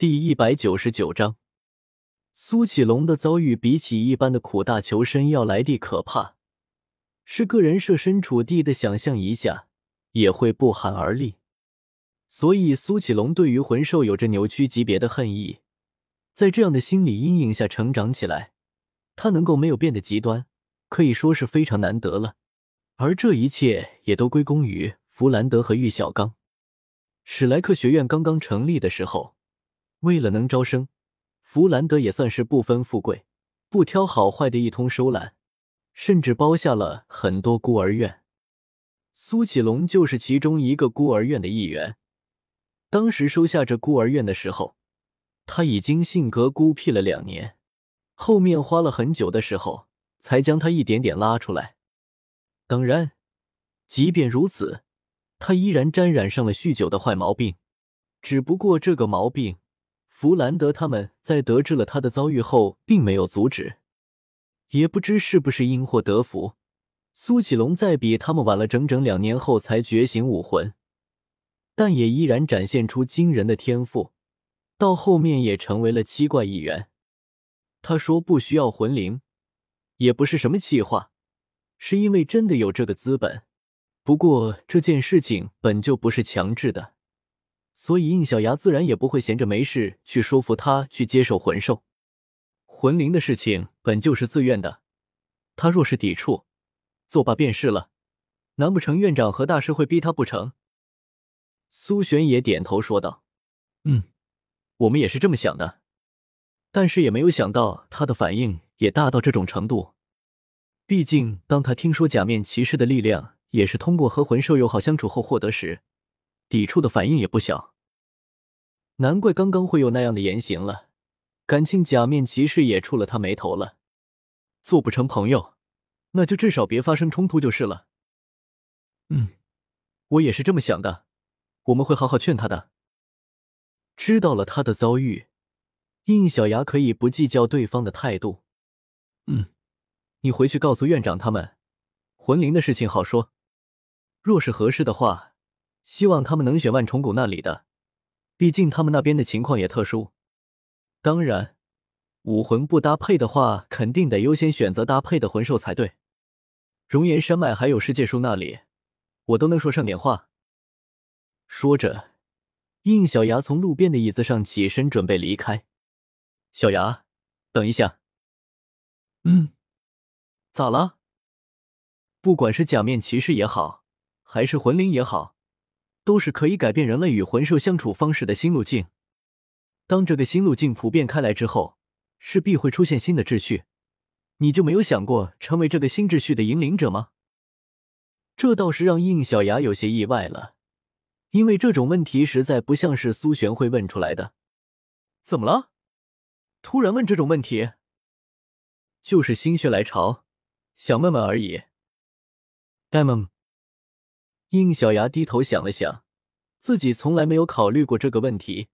第一百九十九章，苏启龙的遭遇比起一般的苦大仇深要来的可怕，是个人设身处地的想象一下，也会不寒而栗。所以，苏启龙对于魂兽有着扭曲级别的恨意，在这样的心理阴影下成长起来，他能够没有变得极端，可以说是非常难得了。而这一切也都归功于弗兰德和玉小刚。史莱克学院刚刚成立的时候。为了能招生，弗兰德也算是不分富贵、不挑好坏的一通收揽，甚至包下了很多孤儿院。苏启龙就是其中一个孤儿院的一员。当时收下这孤儿院的时候，他已经性格孤僻了两年，后面花了很久的时候才将他一点点拉出来。当然，即便如此，他依然沾染上了酗酒的坏毛病，只不过这个毛病。弗兰德他们在得知了他的遭遇后，并没有阻止。也不知是不是因祸得福，苏启龙在比他们晚了整整两年后才觉醒武魂，但也依然展现出惊人的天赋。到后面也成为了七怪一员。他说不需要魂灵，也不是什么气话，是因为真的有这个资本。不过这件事情本就不是强制的。所以，应小牙自然也不会闲着没事去说服他去接受魂兽、魂灵的事情，本就是自愿的。他若是抵触，作罢便是了。难不成院长和大师会逼他不成？苏玄也点头说道：“嗯，我们也是这么想的，但是也没有想到他的反应也大到这种程度。毕竟，当他听说假面骑士的力量也是通过和魂兽友好相处后获得时，抵触的反应也不小。”难怪刚刚会有那样的言行了，感情假面骑士也触了他眉头了。做不成朋友，那就至少别发生冲突就是了。嗯，我也是这么想的，我们会好好劝他的。知道了他的遭遇，应小牙可以不计较对方的态度。嗯，你回去告诉院长他们，魂灵的事情好说。若是合适的话，希望他们能选万重谷那里的。毕竟他们那边的情况也特殊，当然，武魂不搭配的话，肯定得优先选择搭配的魂兽才对。熔岩山脉还有世界树那里，我都能说上点话。说着，应小牙从路边的椅子上起身，准备离开。小牙，等一下。嗯，咋了？不管是假面骑士也好，还是魂灵也好。都是可以改变人类与魂兽相处方式的新路径。当这个新路径普遍开来之后，势必会出现新的秩序。你就没有想过成为这个新秩序的引领者吗？这倒是让应小牙有些意外了，因为这种问题实在不像是苏璇会问出来的。怎么了？突然问这种问题？就是心血来潮，想问问而已。M。应小牙低头想了想，自己从来没有考虑过这个问题。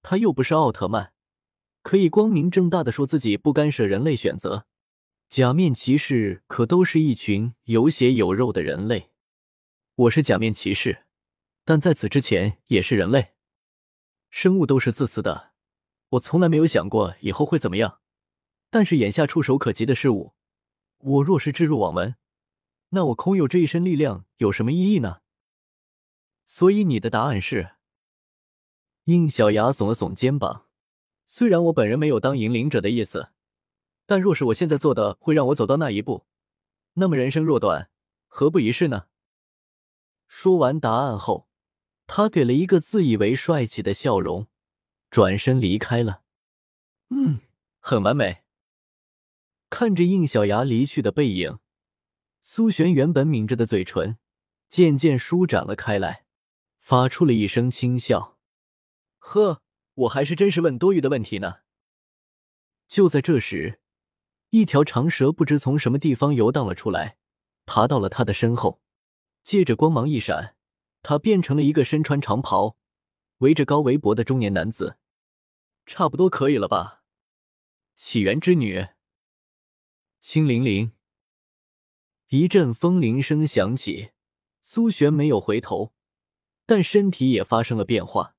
他又不是奥特曼，可以光明正大的说自己不干涉人类选择。假面骑士可都是一群有血有肉的人类。我是假面骑士，但在此之前也是人类。生物都是自私的，我从来没有想过以后会怎么样。但是眼下触手可及的事物，我若是置若罔闻。那我空有这一身力量有什么意义呢？所以你的答案是？应小牙耸了耸肩膀。虽然我本人没有当引领者的意思，但若是我现在做的会让我走到那一步，那么人生若短，何不一试呢？说完答案后，他给了一个自以为帅气的笑容，转身离开了。嗯，很完美。看着应小牙离去的背影。苏璇原本抿着的嘴唇渐渐舒展了开来，发出了一声轻笑：“呵，我还是真是问多余的问题呢。”就在这时，一条长蛇不知从什么地方游荡了出来，爬到了他的身后，借着光芒一闪，他变成了一个身穿长袍、围着高围脖的中年男子。差不多可以了吧？起源之女，青灵灵。一阵风铃声响起，苏璇没有回头，但身体也发生了变化。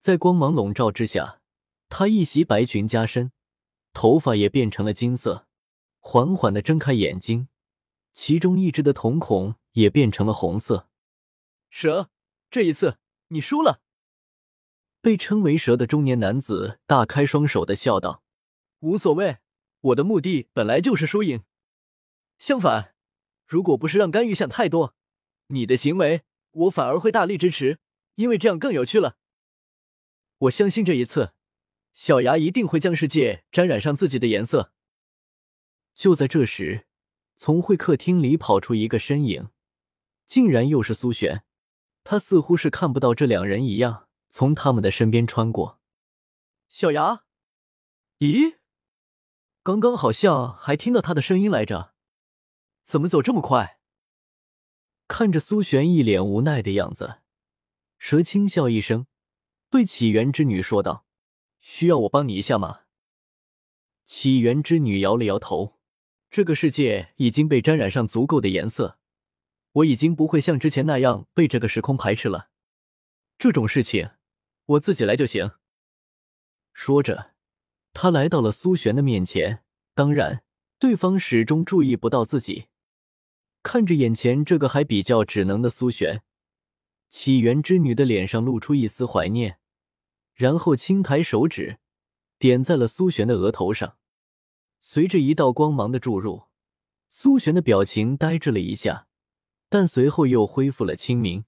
在光芒笼罩之下，他一袭白裙加身，头发也变成了金色，缓缓的睁开眼睛，其中一只的瞳孔也变成了红色。蛇，这一次你输了。被称为蛇的中年男子大开双手的笑道：“无所谓，我的目的本来就是输赢。相反，如果不是让干预想太多，你的行为我反而会大力支持，因为这样更有趣了。我相信这一次，小牙一定会将世界沾染上自己的颜色。”就在这时，从会客厅里跑出一个身影，竟然又是苏璇。他似乎是看不到这两人一样。从他们的身边穿过，小牙，咦，刚刚好像还听到他的声音来着，怎么走这么快？看着苏璇一脸无奈的样子，蛇轻笑一声，对起源之女说道：“需要我帮你一下吗？”起源之女摇了摇头：“这个世界已经被沾染上足够的颜色，我已经不会像之前那样被这个时空排斥了。这种事情。”我自己来就行。说着，他来到了苏璇的面前。当然，对方始终注意不到自己。看着眼前这个还比较智能的苏璇，起源之女的脸上露出一丝怀念，然后轻抬手指，点在了苏璇的额头上。随着一道光芒的注入，苏璇的表情呆滞了一下，但随后又恢复了清明。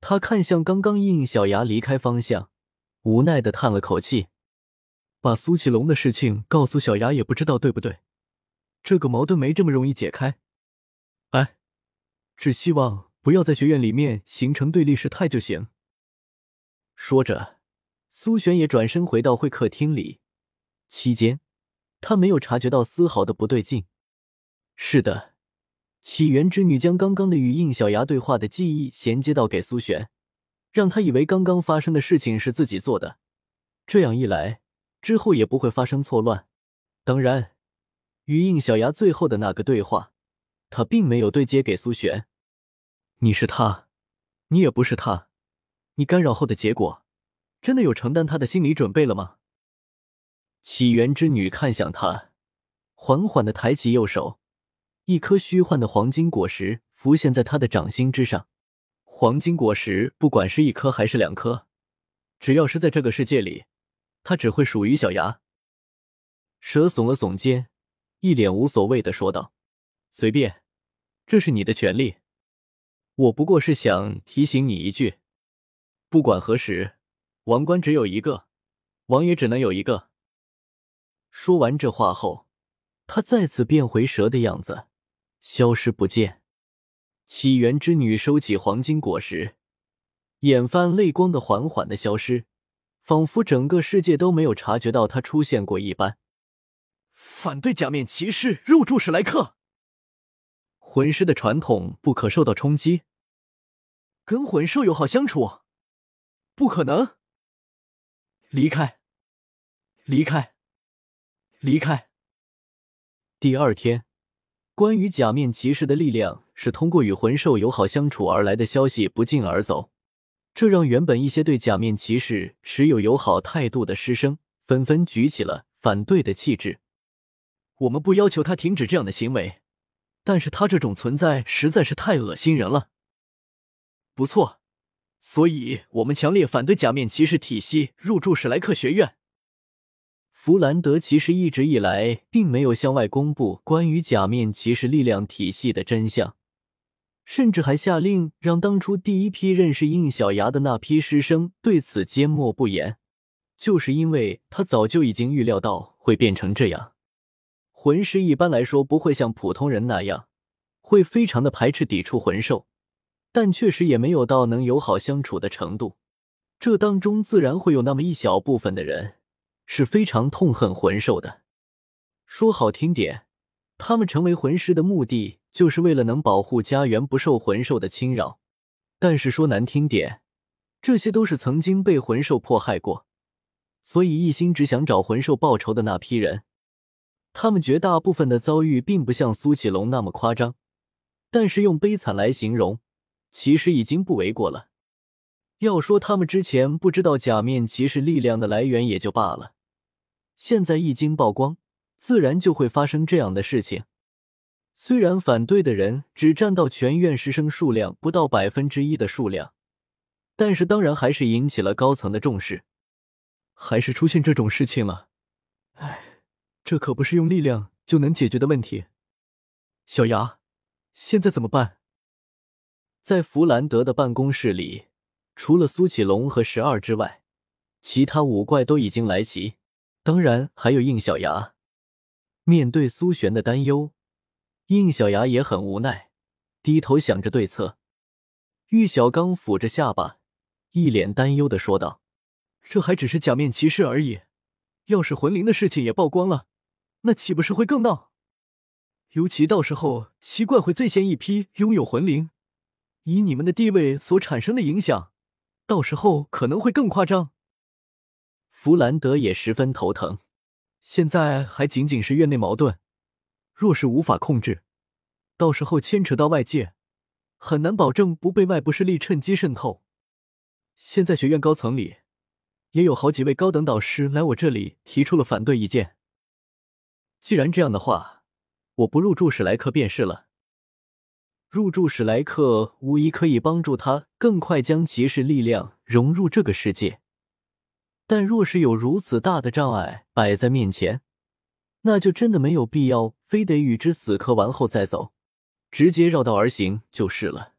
他看向刚刚应小牙离开方向，无奈的叹了口气：“把苏启龙的事情告诉小牙也不知道对不对，这个矛盾没这么容易解开。哎，只希望不要在学院里面形成对立事态就行。”说着，苏璇也转身回到会客厅里。期间，他没有察觉到丝毫的不对劲。是的。起源之女将刚刚的与应小牙对话的记忆衔接到给苏璇，让他以为刚刚发生的事情是自己做的。这样一来，之后也不会发生错乱。当然，与应小牙最后的那个对话，他并没有对接给苏璇。你是他，你也不是他，你干扰后的结果，真的有承担他的心理准备了吗？起源之女看向他，缓缓的抬起右手。一颗虚幻的黄金果实浮现在他的掌心之上。黄金果实，不管是一颗还是两颗，只要是在这个世界里，它只会属于小牙。蛇耸了耸肩，一脸无所谓的说道：“随便，这是你的权利。我不过是想提醒你一句，不管何时，王冠只有一个，王也只能有一个。”说完这话后，他再次变回蛇的样子。消失不见。起源之女收起黄金果实，眼泛泪光的缓缓的消失，仿佛整个世界都没有察觉到她出现过一般。反对假面骑士入住史莱克，魂师的传统不可受到冲击。跟魂兽友好相处，不可能。离开，离开，离开。第二天。关于假面骑士的力量是通过与魂兽友好相处而来的消息不胫而走，这让原本一些对假面骑士持有友好态度的师生纷纷举起了反对的气质。我们不要求他停止这样的行为，但是他这种存在实在是太恶心人了。不错，所以我们强烈反对假面骑士体系入驻史莱克学院。弗兰德其实一直以来并没有向外公布关于假面骑士力量体系的真相，甚至还下令让当初第一批认识应小牙的那批师生对此缄默不言，就是因为他早就已经预料到会变成这样。魂师一般来说不会像普通人那样会非常的排斥抵触魂兽，但确实也没有到能友好相处的程度，这当中自然会有那么一小部分的人。是非常痛恨魂兽的。说好听点，他们成为魂师的目的就是为了能保护家园不受魂兽的侵扰；但是说难听点，这些都是曾经被魂兽迫害过，所以一心只想找魂兽报仇的那批人。他们绝大部分的遭遇并不像苏启龙那么夸张，但是用悲惨来形容，其实已经不为过了。要说他们之前不知道假面骑士力量的来源也就罢了，现在一经曝光，自然就会发生这样的事情。虽然反对的人只占到全院师生数量不到百分之一的数量，但是当然还是引起了高层的重视。还是出现这种事情了，哎，这可不是用力量就能解决的问题。小牙，现在怎么办？在弗兰德的办公室里，除了苏启龙和十二之外，其他五怪都已经来齐，当然还有应小牙。面对苏璇的担忧。应小牙也很无奈，低头想着对策。玉小刚抚着下巴，一脸担忧的说道：“这还只是假面骑士而已，要是魂灵的事情也曝光了，那岂不是会更闹？尤其到时候奇怪会最先一批拥有魂灵，以你们的地位所产生的影响，到时候可能会更夸张。”弗兰德也十分头疼，现在还仅仅是院内矛盾。若是无法控制，到时候牵扯到外界，很难保证不被外部势力趁机渗透。现在学院高层里也有好几位高等导师来我这里提出了反对意见。既然这样的话，我不入住史莱克便是了。入住史莱克无疑可以帮助他更快将骑士力量融入这个世界，但若是有如此大的障碍摆在面前，那就真的没有必要，非得与之死磕完后再走，直接绕道而行就是了。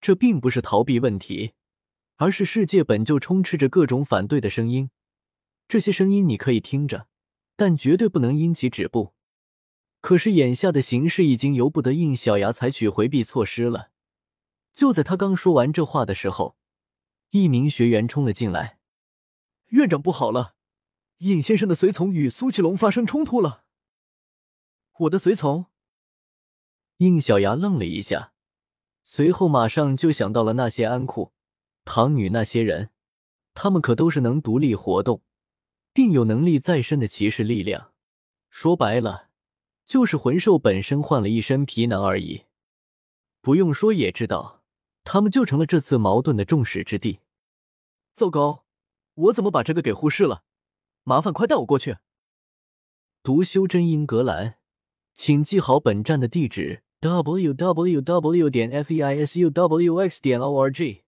这并不是逃避问题，而是世界本就充斥着各种反对的声音。这些声音你可以听着，但绝对不能因其止步。可是眼下的形势已经由不得应小牙采取回避措施了。就在他刚说完这话的时候，一名学员冲了进来：“院长，不好了！”应先生的随从与苏启龙发生冲突了。我的随从，应小牙愣了一下，随后马上就想到了那些安库、唐女那些人，他们可都是能独立活动，并有能力再生的骑士力量。说白了，就是魂兽本身换了一身皮囊而已。不用说也知道，他们就成了这次矛盾的众矢之的。糟糕，我怎么把这个给忽视了？麻烦快带我过去。读修真英格兰，请记好本站的地址：w w w. 点 f e i s u w x. 点 o r g。